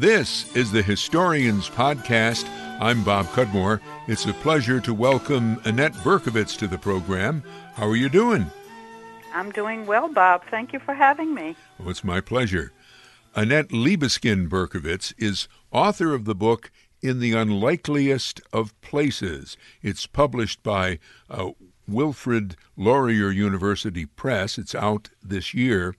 This is the Historians Podcast. I'm Bob Cudmore. It's a pleasure to welcome Annette Berkovits to the program. How are you doing? I'm doing well, Bob. Thank you for having me. Oh, it's my pleasure. Annette Libeskind Berkovits is author of the book In the Unlikeliest of Places. It's published by uh, Wilfrid Laurier University Press. It's out this year.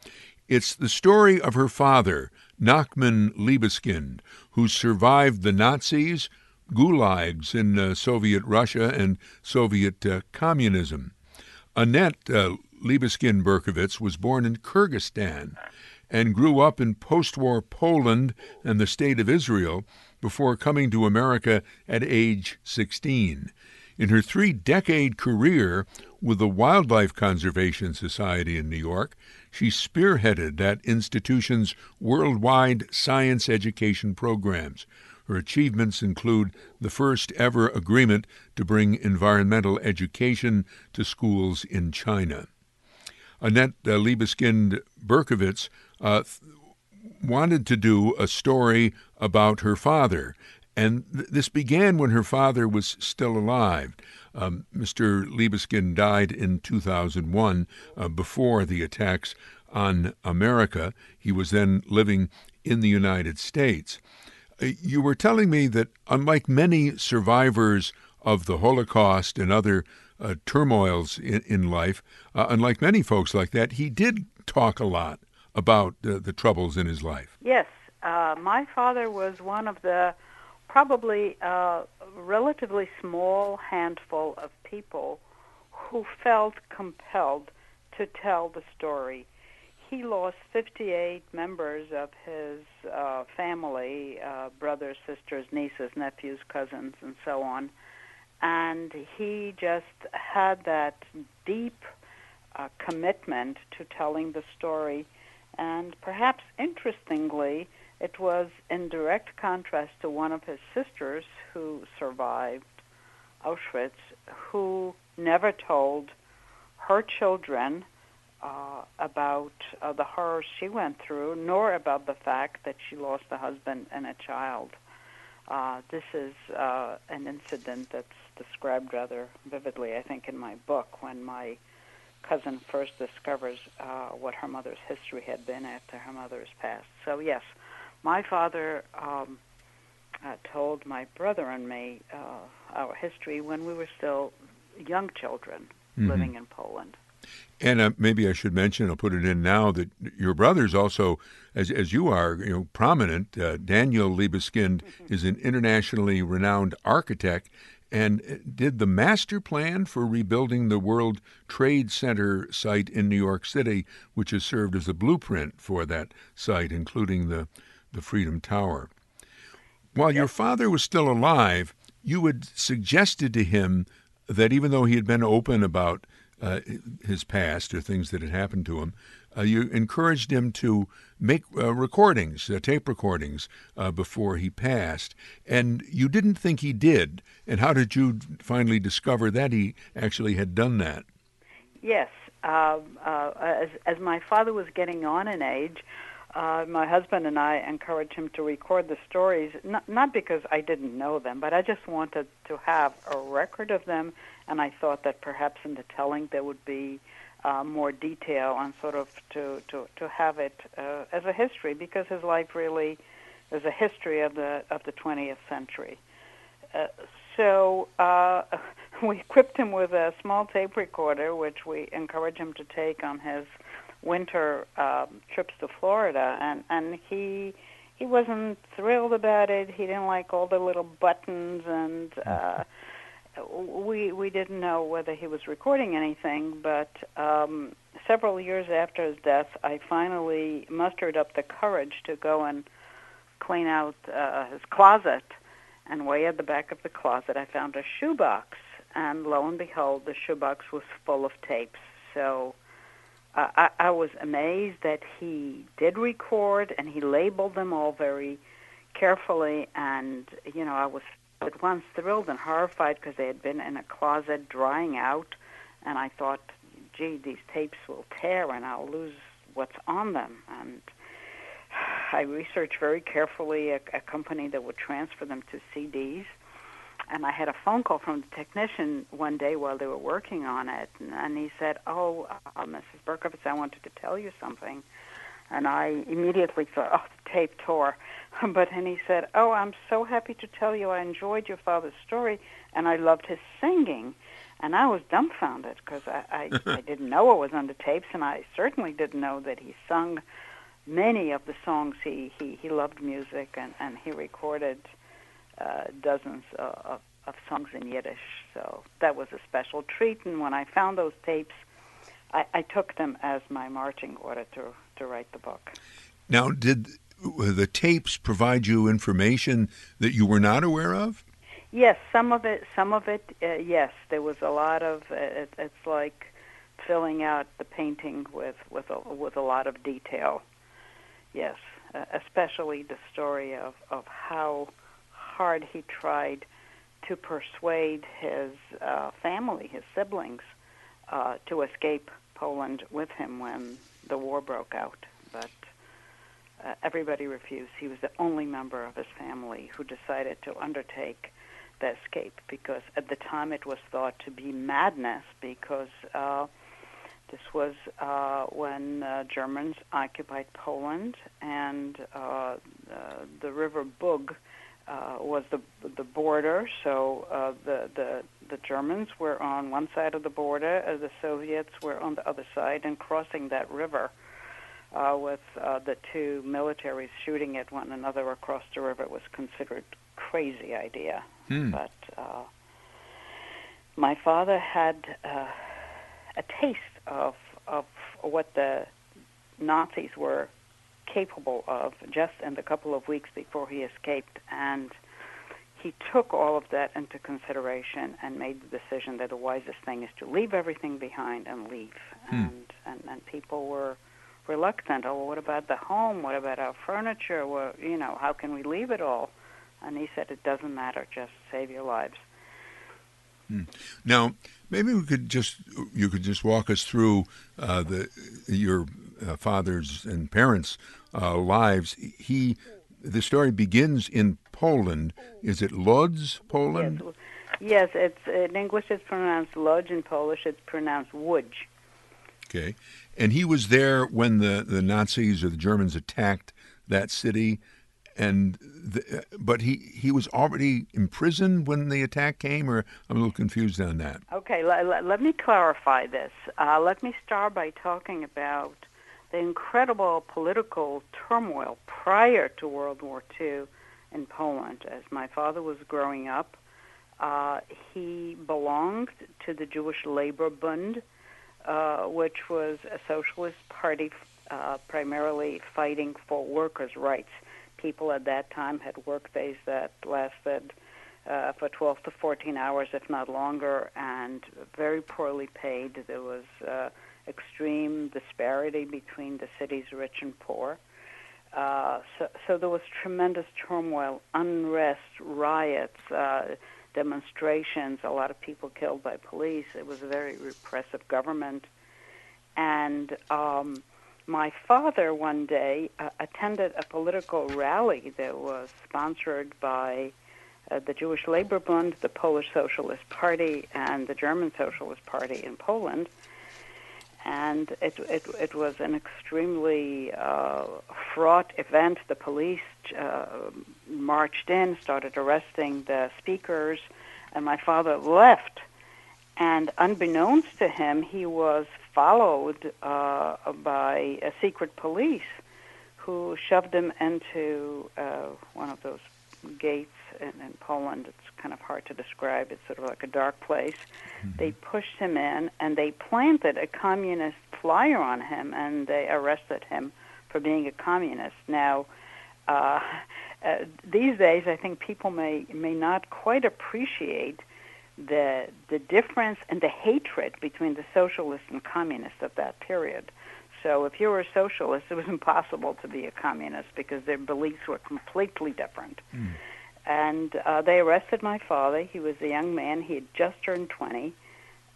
It's the story of her father, Nachman Libeskind, who survived the Nazis, gulags in uh, Soviet Russia, and Soviet uh, communism. Annette uh, Libeskind Berkovits was born in Kyrgyzstan and grew up in post war Poland and the State of Israel before coming to America at age 16. In her three decade career with the Wildlife Conservation Society in New York, she spearheaded that institution's worldwide science education programs. Her achievements include the first ever agreement to bring environmental education to schools in China. Annette uh, Libeskind Berkovits uh, wanted to do a story about her father, and th- this began when her father was still alive. Um, Mr. Libeskind died in 2001 uh, before the attacks on America. He was then living in the United States. Uh, you were telling me that, unlike many survivors of the Holocaust and other uh, turmoils in, in life, uh, unlike many folks like that, he did talk a lot about the troubles in his life. Yes. Uh, my father was one of the probably a relatively small handful of people who felt compelled to tell the story. He lost 58 members of his uh, family, uh, brothers, sisters, nieces, nephews, cousins, and so on. And he just had that deep uh, commitment to telling the story. And perhaps interestingly, it was in direct contrast to one of his sisters who survived Auschwitz, who never told her children uh, about uh, the horrors she went through, nor about the fact that she lost a husband and a child. Uh, this is uh, an incident that's described rather vividly, I think, in my book when my cousin first discovers uh, what her mother's history had been after her mother's passed. So, yes, my father um, uh, told my brother and me uh, our history when we were still young children mm-hmm. living in Poland. And uh, maybe I should mention, I'll put it in now, that your brother's also, as, as you are, you know, prominent. Uh, Daniel Libeskind mm-hmm. is an internationally renowned architect and uh, did the master plan for rebuilding the World Trade Center site in New York City, which has served as a blueprint for that site, including the the Freedom Tower. While your father was still alive, you had suggested to him that even though he had been open about uh, his past or things that had happened to him, uh, you encouraged him to make uh, recordings, uh, tape recordings, uh, before he passed. And you didn't think he did. And how did you finally discover that he actually had done that? Yes. Um, uh, as, as my father was getting on in age, uh, my husband and I encouraged him to record the stories, not, not because I didn't know them, but I just wanted to have a record of them, and I thought that perhaps in the telling there would be uh, more detail and sort of to, to, to have it uh, as a history, because his life really is a history of the of the 20th century. Uh, so uh, we equipped him with a small tape recorder, which we encourage him to take on his winter um, trips to Florida, and and he he wasn't thrilled about it. He didn't like all the little buttons, and uh, we we didn't know whether he was recording anything. But um, several years after his death, I finally mustered up the courage to go and clean out uh, his closet. And way at the back of the closet, I found a shoebox, and lo and behold, the shoebox was full of tapes. So uh, I, I was amazed that he did record and he labeled them all very carefully. And, you know, I was at once thrilled and horrified because they had been in a closet drying out. And I thought, gee, these tapes will tear and I'll lose what's on them. And I researched very carefully a, a company that would transfer them to CDs. And I had a phone call from the technician one day while they were working on it, and, and he said, "Oh, uh, Mrs. Berkovits, I wanted to tell you something." And I immediately thought, "Oh, the tape tore." but then he said, "Oh, I'm so happy to tell you I enjoyed your father's story, and I loved his singing." And I was dumbfounded because I, I, I didn't know it was on the tapes, and I certainly didn't know that he sung many of the songs. He he, he loved music, and, and he recorded uh, dozens of, of songs in Yiddish. So that was a special treat. And when I found those tapes, I, I took them as my marching order to to write the book. Now, did the tapes provide you information that you were not aware of? Yes, some of it. Some of it. Uh, yes, there was a lot of. Uh, it, it's like filling out the painting with with a, with a lot of detail. Yes, uh, especially the story of of how hard he tried to persuade his uh, family, his siblings, uh, to escape Poland with him when the war broke out. But uh, everybody refused. He was the only member of his family who decided to undertake the escape because at the time it was thought to be madness because uh, this was uh, when uh, Germans occupied Poland and uh, the River Bug uh, was the the border. So uh, the the the Germans were on one side of the border, uh, the Soviets were on the other side, and crossing that river uh, with uh, the two militaries shooting at one another across the river was considered crazy idea. Hmm. But uh, my father had uh, a taste of of what the Nazis were capable of just in the couple of weeks before he escaped. And he took all of that into consideration and made the decision that the wisest thing is to leave everything behind and leave. Hmm. And, and and people were reluctant. Oh, well, what about the home? What about our furniture? Well, you know, how can we leave it all? And he said, it doesn't matter. Just save your lives. Hmm. Now, maybe we could just you could just walk us through uh, the your uh, father's and parents' uh, lives. He, the story begins in Poland. Is it Lodz, Poland? Yes, yes it's in English it's pronounced Lodz. In Polish it's pronounced Łódź. Okay, and he was there when the the Nazis or the Germans attacked that city, and the, but he he was already imprisoned when the attack came, or I'm a little confused on that. Okay, let, let me clarify this. Uh, let me start by talking about the incredible political turmoil prior to World War II in Poland. As my father was growing up, uh, he belonged to the Jewish Labor Bund, uh, which was a socialist party uh, primarily fighting for workers' rights. People at that time had work days that lasted uh, for 12 to 14 hours, if not longer, and very poorly paid. There was uh, extreme disparity between the city's rich and poor. Uh, so, so there was tremendous turmoil, unrest, riots, uh, demonstrations, a lot of people killed by police. It was a very repressive government. And um, my father one day uh, attended a political rally that was sponsored by uh, the Jewish Labor Bund, the Polish Socialist Party, and the German Socialist Party in Poland and it it it was an extremely uh, fraught event. The police uh, marched in, started arresting the speakers, and my father left. And unbeknownst to him, he was followed uh, by a secret police who shoved him into uh, one of those gates in, in Poland. It's kind of hard to describe. It's sort of like a dark place. Mm-hmm. They pushed him in and they planted a communist flyer on him and they arrested him for being a communist. Now, uh, uh, these days, I think people may may not quite appreciate the the difference and the hatred between the socialists and communists of that period. So if you were a socialist, it was impossible to be a communist because their beliefs were completely different. Mm. And uh, they arrested my father. He was a young man. He had just turned 20.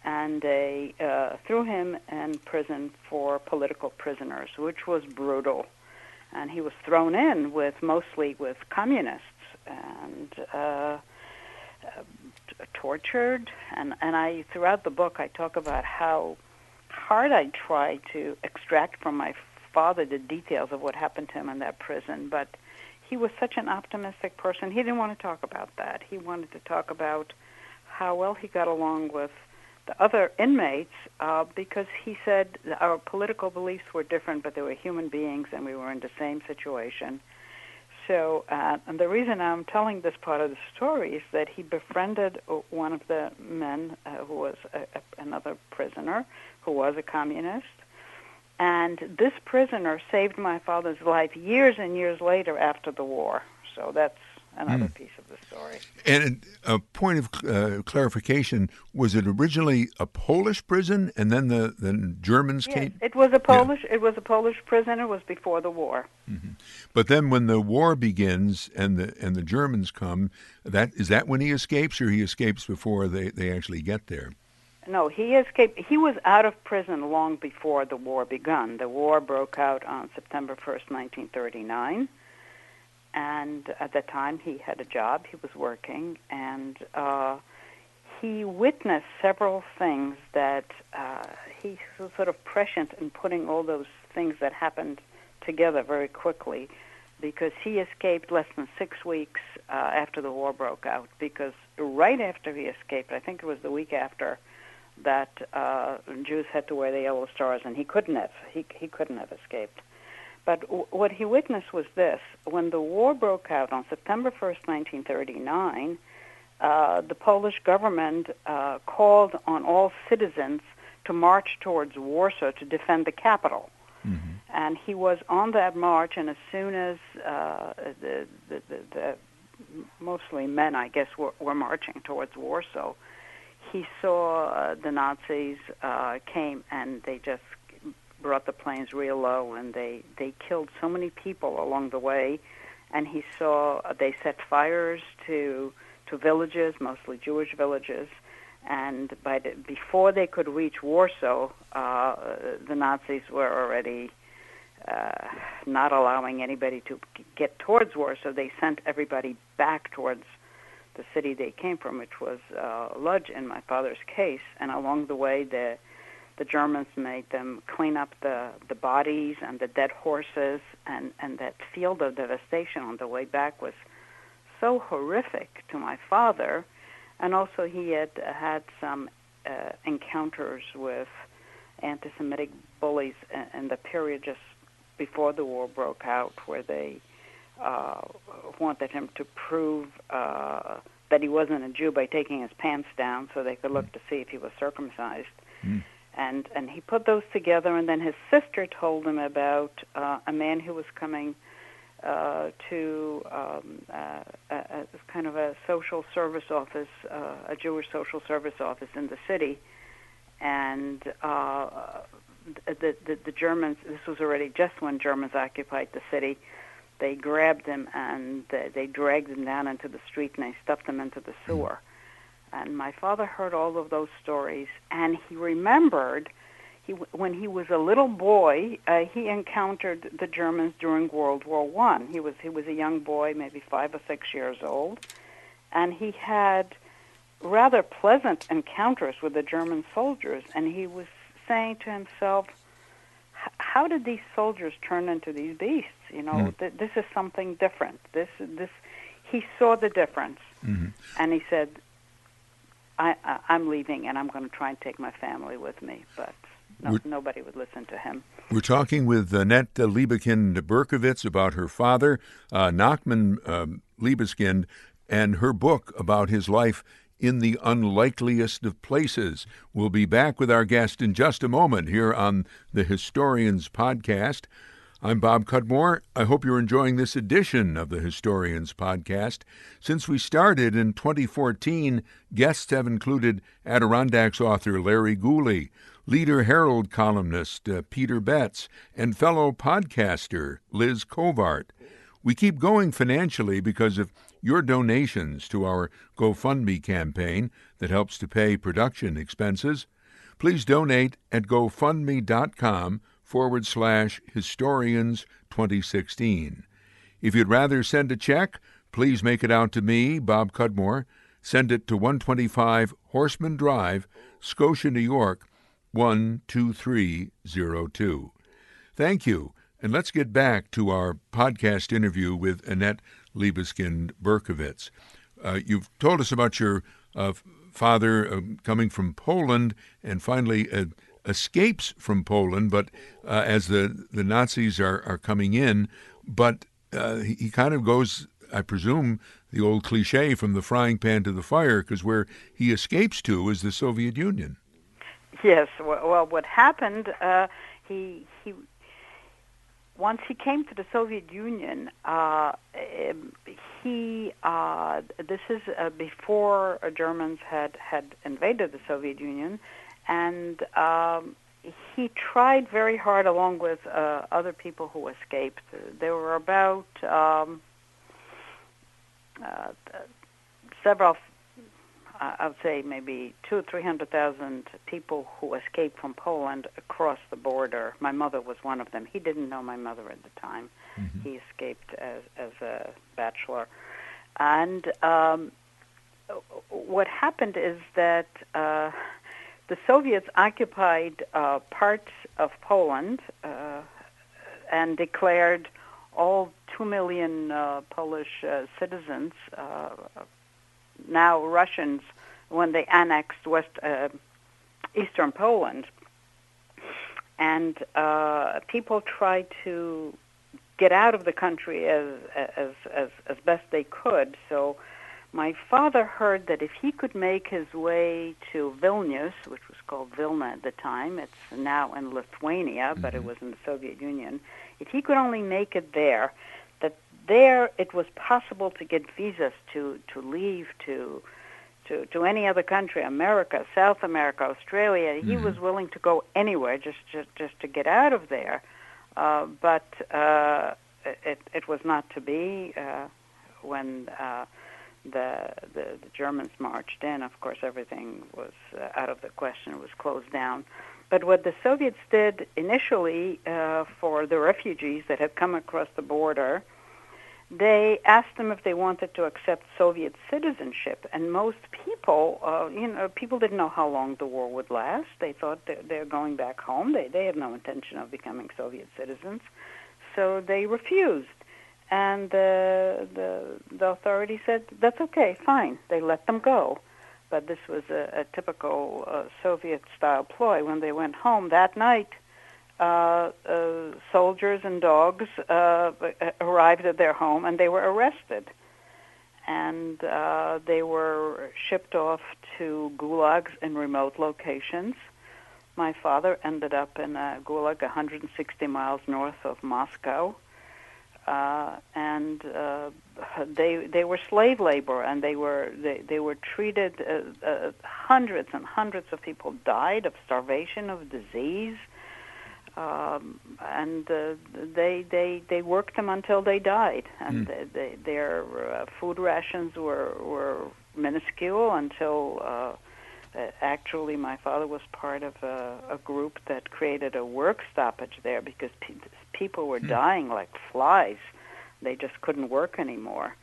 And they uh, threw him in prison for political prisoners, which was brutal. and he was thrown in with mostly with communists and uh, tortured. And and I throughout the book I talk about how hard I tried to extract from my father the details of what happened to him in that prison, but he was such an optimistic person. He didn't want to talk about that. He wanted to talk about how well he got along with the other inmates uh, because he said our political beliefs were different, but they were human beings and we were in the same situation. So, uh, and the reason I'm telling this part of the story is that he befriended one of the men uh, who was a, a, another prisoner who was a communist. And this prisoner saved my father's life years and years later after the war. So that's another mm. piece of the story. And a point of uh, clarification: was it originally a Polish prison, and then the the Germans yes, came? it was a Polish. Yeah. It was a Polish prison. It was before the war. Mm-hmm. But then, when the war begins and the and the Germans come, that is that when he escapes, or he escapes before they they actually get there. No, he escaped. He was out of prison long before the war begun. The war broke out on September 1st, 1939 and at that time he had a job, he was working, and uh, he witnessed several things that uh, he was sort of prescient in putting all those things that happened together very quickly because he escaped less than six weeks uh, after the war broke out. Because right after he escaped, I think it was the week after, that uh, Jews had to wear the yellow stars, and he couldn't have. He he couldn't have escaped. But w- what he witnessed was this: when the war broke out on September 1st, 1939, uh, the Polish government uh, called on all citizens to march towards Warsaw to defend the capital. Mm-hmm. And he was on that march, and as soon as uh, the, the, the, the mostly men, I guess, were, were marching towards Warsaw, he saw uh, the Nazis uh, came and they just brought the planes real low, and they they killed so many people along the way. And he saw uh, they set fires to to villages, mostly Jewish villages, and by the, before they could reach Warsaw, uh, the Nazis were already uh, not allowing anybody to get towards Warsaw. They sent everybody back towards the city they came from, which was uh, Lodz in my father's case. And along the way, the the Germans made them clean up the, the bodies and the dead horses, and, and that field of devastation on the way back was so horrific to my father. And also, he had had some uh, encounters with anti Semitic bullies in, the period just before the war broke out, where they uh, wanted him to prove uh, that he wasn't a Jew by taking his pants down so they could look to see if he was circumcised. Mm and and he put those together and then his sister told him about uh, a man who was coming uh, to um, uh, a, a kind of a social service office, uh, a Jewish social service office in the city, and uh, the, the the Germans. This was already just when Germans occupied the city. They grabbed him and they, they dragged him down into the street and they stuffed him into the sewer. And my father heard all of those stories, and he remembered he, when he was a little boy, uh, he encountered the Germans during World War One. He was he was a young boy, maybe five or six years old, and he had rather pleasant encounters with the German soldiers. And he was saying to himself, "How did these soldiers turn into these beasts? You know, mm. th- this is something different. This this." He saw the difference, mm-hmm. and he said, I, I I'm leaving and I'm going to try and take my family with me, but no, nobody would listen to him. We're talking with Annette Libeskind Berkovits about her father, uh, Nachman uh, Libeskind, and her book about his life in the unlikeliest of places. We'll be back with our guest in just a moment here on the Historians Podcast. I'm Bob Cudmore. I hope you're enjoying this edition of the Historians Podcast. Since we started in 2014, guests have included Adirondacks author Larry Gooley, Leader Herald columnist uh, Peter Betts, and fellow podcaster Liz Covart. We keep going financially because of your donations to our GoFundMe campaign that helps to pay production expenses. Please donate at gofundme.com forward slash historians 2016. If you'd rather send a check, please make it out to me, Bob Cudmore. Send it to 125 Horseman Drive, Scotia, New York 12302. Thank you, and let's get back to our podcast interview with Annette Libeskind Berkovits. Uh, you've told us about your uh, father uh, coming from Poland and finally uh, escapes from Poland, but uh, as the, the Nazis are, are coming in, but uh, he, he kind of goes, I presume, the old cliche from the frying pan to the fire, because where he escapes to is the Soviet Union. Yes. Well, what happened? Uh, he he. Once he came to the Soviet Union, uh, um, he uh, this is uh, before Germans had had invaded the Soviet Union, and um, he tried very hard along with uh, other people who escaped. There were about um, uh, several I would say maybe two, or three hundred thousand people who escaped from Poland across the border. My mother was one of them. He didn't know my mother at the time. Mm-hmm. He escaped as as a bachelor, and um, what happened is that uh, the Soviets occupied uh, parts of Poland uh, and declared all two million uh, Polish uh, citizens uh, now Russians when they annexed West uh, Eastern Poland, and people tried to get out of the country as as as as best they could. So. My father heard that if he could make his way to Vilnius, which was called Vilna at the time, it's now in Lithuania, but mm-hmm. it was in the Soviet Union, if he could only make it there, that there it was possible to get visas to to leave to to to any other country, America, South America, Australia. Mm-hmm. He was willing to go anywhere just just just to get out of there. Uh, but uh, it it was not to be uh, when uh, the, the the Germans marched in. Of course, everything was uh, out of the question. It was closed down. But what the Soviets did initially uh, for the refugees that had come across the border they asked them if they wanted to accept Soviet citizenship, and most people, uh, you know, people didn't know how long the war would last. They thought they're, going back home. They they had no intention of becoming Soviet citizens, so they refused. And the the the authorities said that's okay, fine. They let them go, but this was a, a typical uh, Soviet-style ploy. When they went home that night uh, uh, soldiers and dogs uh, arrived at their home and they were arrested. And uh, they were shipped off to gulags in remote locations. My father ended up in a gulag 160 miles north of Moscow. Uh, and uh, they they were slave labor, and they were they they were treated. Uh, uh, hundreds and hundreds of people died of starvation, of disease, um, and uh, they they they worked them until they died, and mm. they, they, their uh, food rations were were minuscule until. Uh, actually, my father was part of a, a group that created a work stoppage there because pe- people were mm. dying like flies. They just couldn't work anymore.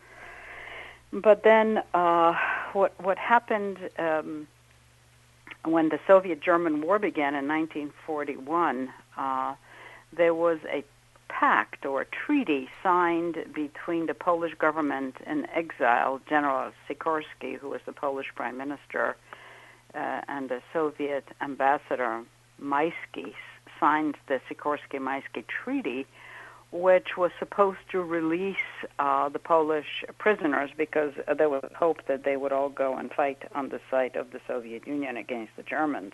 But then, uh, what what happened? Um, when the Soviet-German War began in 1941, uh, there was a pact or a treaty signed between the Polish government in exile, General Sikorski, who was the Polish prime minister, uh, and the Soviet ambassador Maisky signed the Sikorski-Maisky Treaty, which was supposed to release uh, the Polish prisoners because there was hope that they would all go and fight on the side of the Soviet Union against the Germans.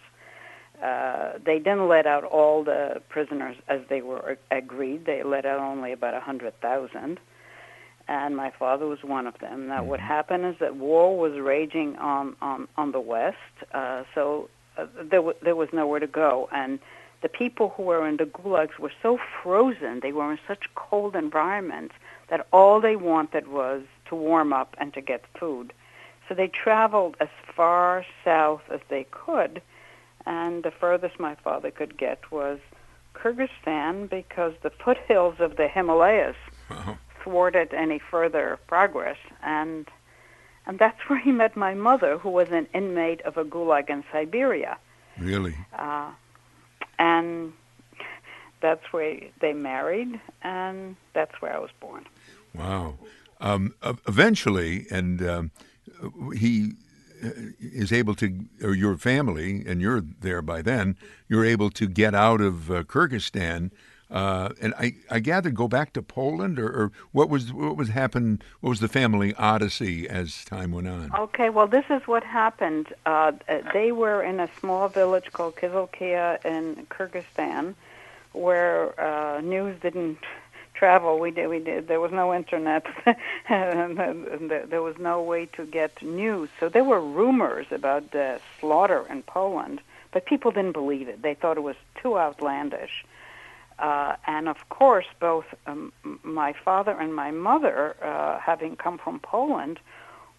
Uh, they didn't let out all the prisoners as they were agreed. They let out only about a hundred thousand, and my father was one of them. Now, what mm-hmm. happened is that war was raging on on on the west, uh, so uh, there w- there was nowhere to go, and the people who were in the gulags were so frozen, they were in such cold environments that all they wanted was to warm up and to get food. So they traveled as far south as they could, and the furthest my father could get was Kyrgyzstan because the foothills of the Himalayas Wow. Thwarted any further progress, and and that's where he met my mother, who was an inmate of a gulag in Siberia, Really? uh, and that's where they married, and that's where I was born. Wow. Um, eventually, and um, he uh, is able to, or your family, and you're there by then, you're able to get out of uh, Kyrgyzstan. Uh, and I, I gather go back to Poland, or, or what was what was happen? What was the family odyssey as time went on? Okay, well, this is what happened. Uh, they were in a small village called Kizilkia in Kyrgyzstan, where uh, news didn't travel. We did. We did. There was no internet, there was no way to get news. So there were rumors about the slaughter in Poland, but people didn't believe it. They thought it was too outlandish. Uh, and of course, both um, my father and my mother, uh, having come from Poland,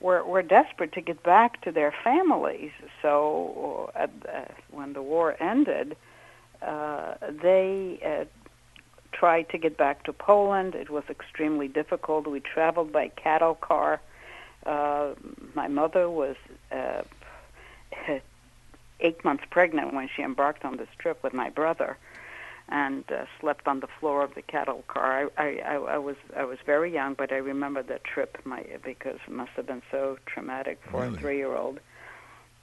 were, were desperate to get back to their families. So uh, uh, when the war ended, uh, they uh, tried to get back to Poland. It was extremely difficult. We traveled by cattle car. My mother was eight months pregnant when she embarked on this trip with my brother and uh, slept on the floor of the cattle car. I, I, I, was I was very young, but I remember that trip my, because it must have been so traumatic for Really? a three-year-old.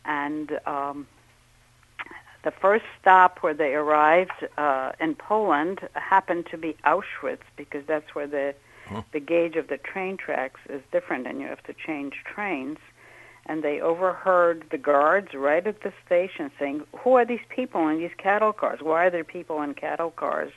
And um, the first stop where they arrived uh, in Poland happened to be Auschwitz because that's where the Oh. the gauge of the train tracks is different, and you have to change trains. And they overheard the guards right at the station saying, "Who are these people in these cattle cars? Why are there people in cattle cars?"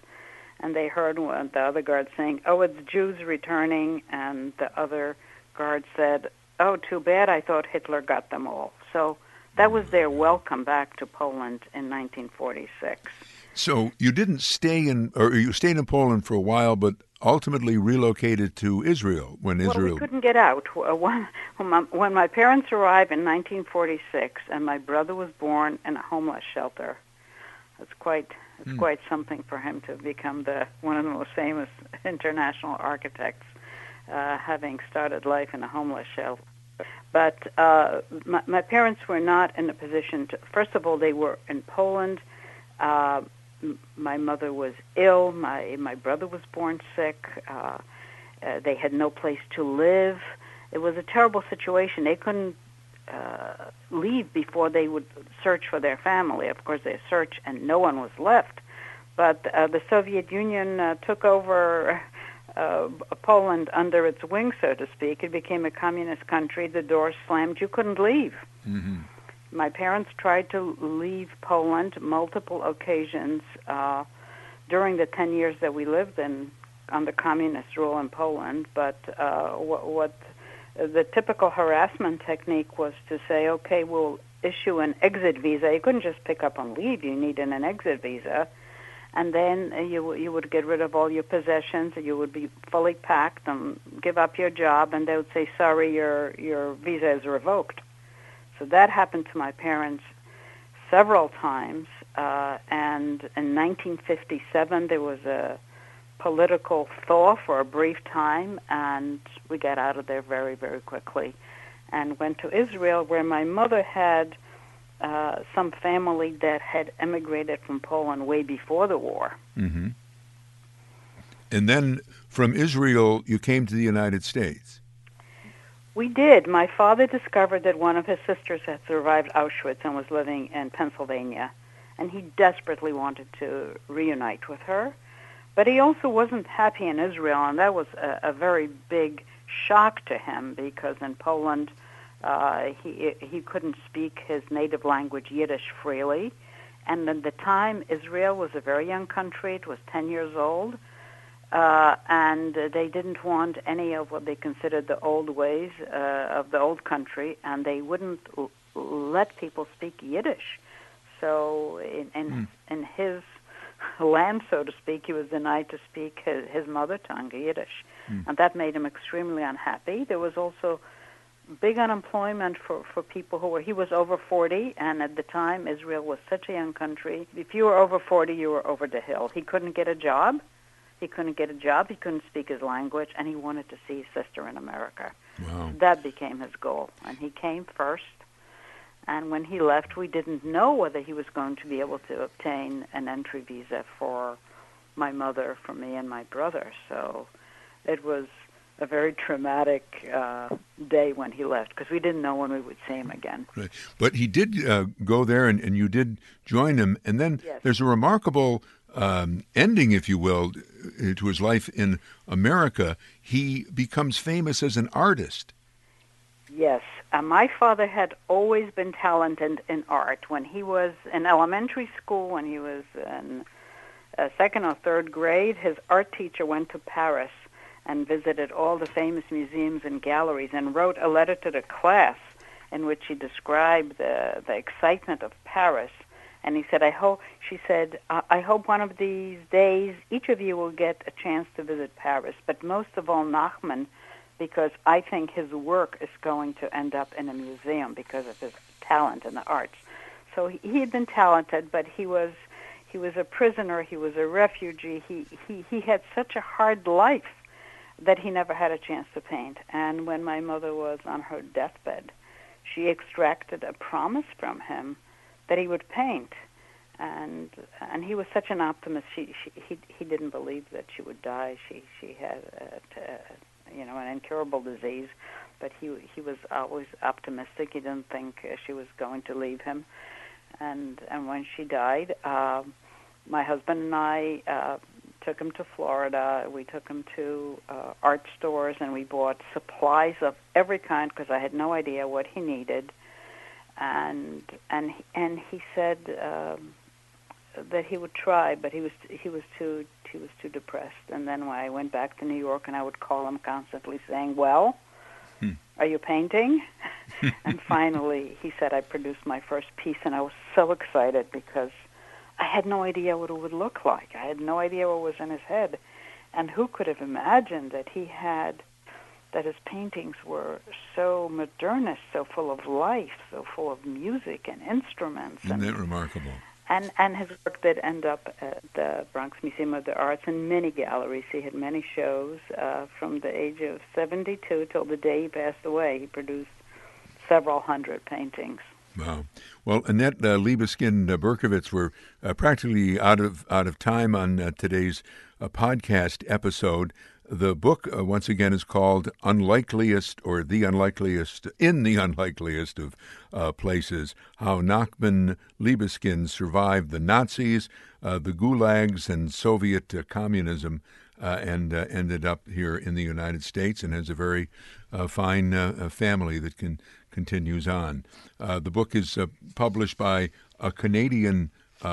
And they heard one, the other guard saying, "Oh, it's Jews returning," and the other guard said, "Oh, too bad. I thought Hitler got them all." So that was their welcome back to Poland in 1946. So you didn't stay in, or you stayed in Poland for a while, but ultimately relocated to Israel when Well, Israel. we couldn't get out. When, when, my, parents arrived in 1946, and my brother was born in a homeless shelter, it's quite it's Hmm. quite something for him to become the one of the most famous international architects, uh, having started life in a homeless shelter. But uh, my, my parents were not in a position to. First of all, they were in Poland. Uh, my mother was ill. My my brother was born sick. Uh, uh, they had no place to live. It was a terrible situation. They couldn't uh, leave before they would search for their family. Of course, they searched and no one was left. But uh, the Soviet Union uh, took over uh, Poland under its wing, so to speak. It became a communist country. The doors slammed. You couldn't leave. Mhm. My parents tried to leave Poland multiple occasions uh, during the 10 years that we lived in under communist rule in Poland. But uh, what, what the typical harassment technique was to say, okay, we'll issue an exit visa. You couldn't just pick up and leave. You needed an exit visa. And then you you would get rid of all your possessions. You would be fully packed and give up your job. And they would say, sorry, your your visa is revoked. So that happened to my parents several times. Uh, and in 1957, there was a political thaw for a brief time, and we got out of there very, very quickly and went to Israel, where my mother had uh, some family that had emigrated from Poland way before the war. Mm-hmm. And then from Israel, you came to the United States. We did. My father discovered that one of his sisters had survived Auschwitz and was living in Pennsylvania, and he desperately wanted to reunite with her. But he also wasn't happy in Israel, and that was a, a very big shock to him because in Poland uh, he he couldn't speak his native language Yiddish freely, and at the time Israel was a very young country; it was ten years old, uh, and uh, they didn't want any of what they considered the old ways uh, of the old country, and they wouldn't l- let people speak Yiddish. So in in, Mm. in his land, so to speak, he was denied to speak his, his mother tongue, Yiddish, Mm. and that made him extremely unhappy. There was also big unemployment for, for people who were, he was over 40, and at the time, Israel was such a young country. If you were over 40, you were over the hill. He couldn't get a job. He couldn't get a job. He couldn't speak his language, and he wanted to see his sister in America. Wow. That became his goal, and he came first. And when he left, we didn't know whether he was going to be able to obtain an entry visa for my mother, for me, and my brother. So it was a very traumatic uh, day when he left because we didn't know when we would see him again. Right. But he did uh, go there, and, and you did join him. And then Yes. there's a remarkable um, ending, if you will, to his life in America. He becomes famous as an artist. Yes. Uh, my father had always been talented in art. When he was in elementary school, when he was in uh, second or third grade, his art teacher went to Paris and visited all the famous museums and galleries and wrote a letter to the class in which he described the, the excitement of Paris. And he said, I hope, she said, "I- hope one of these days each of you will get a chance to visit Paris, but most of all Nachman, because I think his work is going to end up in a museum because of his talent in the arts. So he had been talented, but he was he was a prisoner, he was a refugee. He he he had such a hard life that he never had a chance to paint. And when my mother was on her deathbed, she extracted a promise from him that he would paint. And and he was such an optimist. She, she he he didn't believe that she would die. She she had a, t- you know an incurable disease, but he he was always optimistic. He didn't think uh, she was going to leave him. And and when she died, um, my husband and I uh, took him to Florida. We took him to uh, art stores and we bought supplies of every kind because I had no idea what he needed. And and and he said um, that he would try, but he was he was too he was too depressed. And then when I went back to New York, and I would call him constantly saying, "Well, Hmm. are you painting?" and finally, he said, "I produced my first piece," and I was so excited because I had no idea what it would look like. I had no idea what was in his head, and who could have imagined that he had that his paintings were so modernist, so full of life, so full of music and instruments, Isn't and that remarkable? and and his work did end up at the Bronx Museum of the Arts in many galleries. He had many shows uh, from the age of 72 till the day he passed away. He produced several hundred paintings. Wow. Well, Annette uh, Libeskind uh, Berkovits, we're uh, practically out of out of time on uh, today's uh, podcast episode. The book, uh, once again, is called Unlikeliest or The Unlikeliest, in the Unlikeliest of uh, Places How Nachman Libeskind Survived the Nazis, uh, the Gulags, and Soviet uh, communism. Uh, and uh, ended up here in the United States and has a very fine family that can continues on. The book is published by a Canadian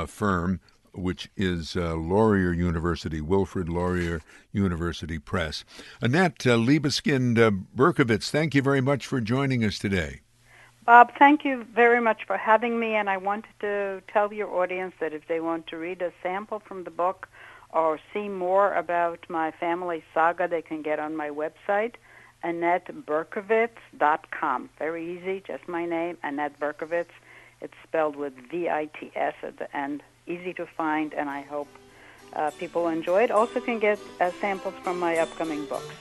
firm, which is uh, Laurier University, Wilfrid Laurier University Press. Annette uh, Libeskind uh, Berkovits, thank you very much for joining us today. Bob, thank you very much for having me. And I wanted to tell your audience that if they want to read a sample from the book or see more about my family saga, they can get on my website, AnnetteBerkovits.com. Very easy, just my name, Annette Berkovits. It's spelled with V-I-T-S at the end easy to find, and I hope uh, people enjoy it. Also, can get uh, samples from my upcoming books.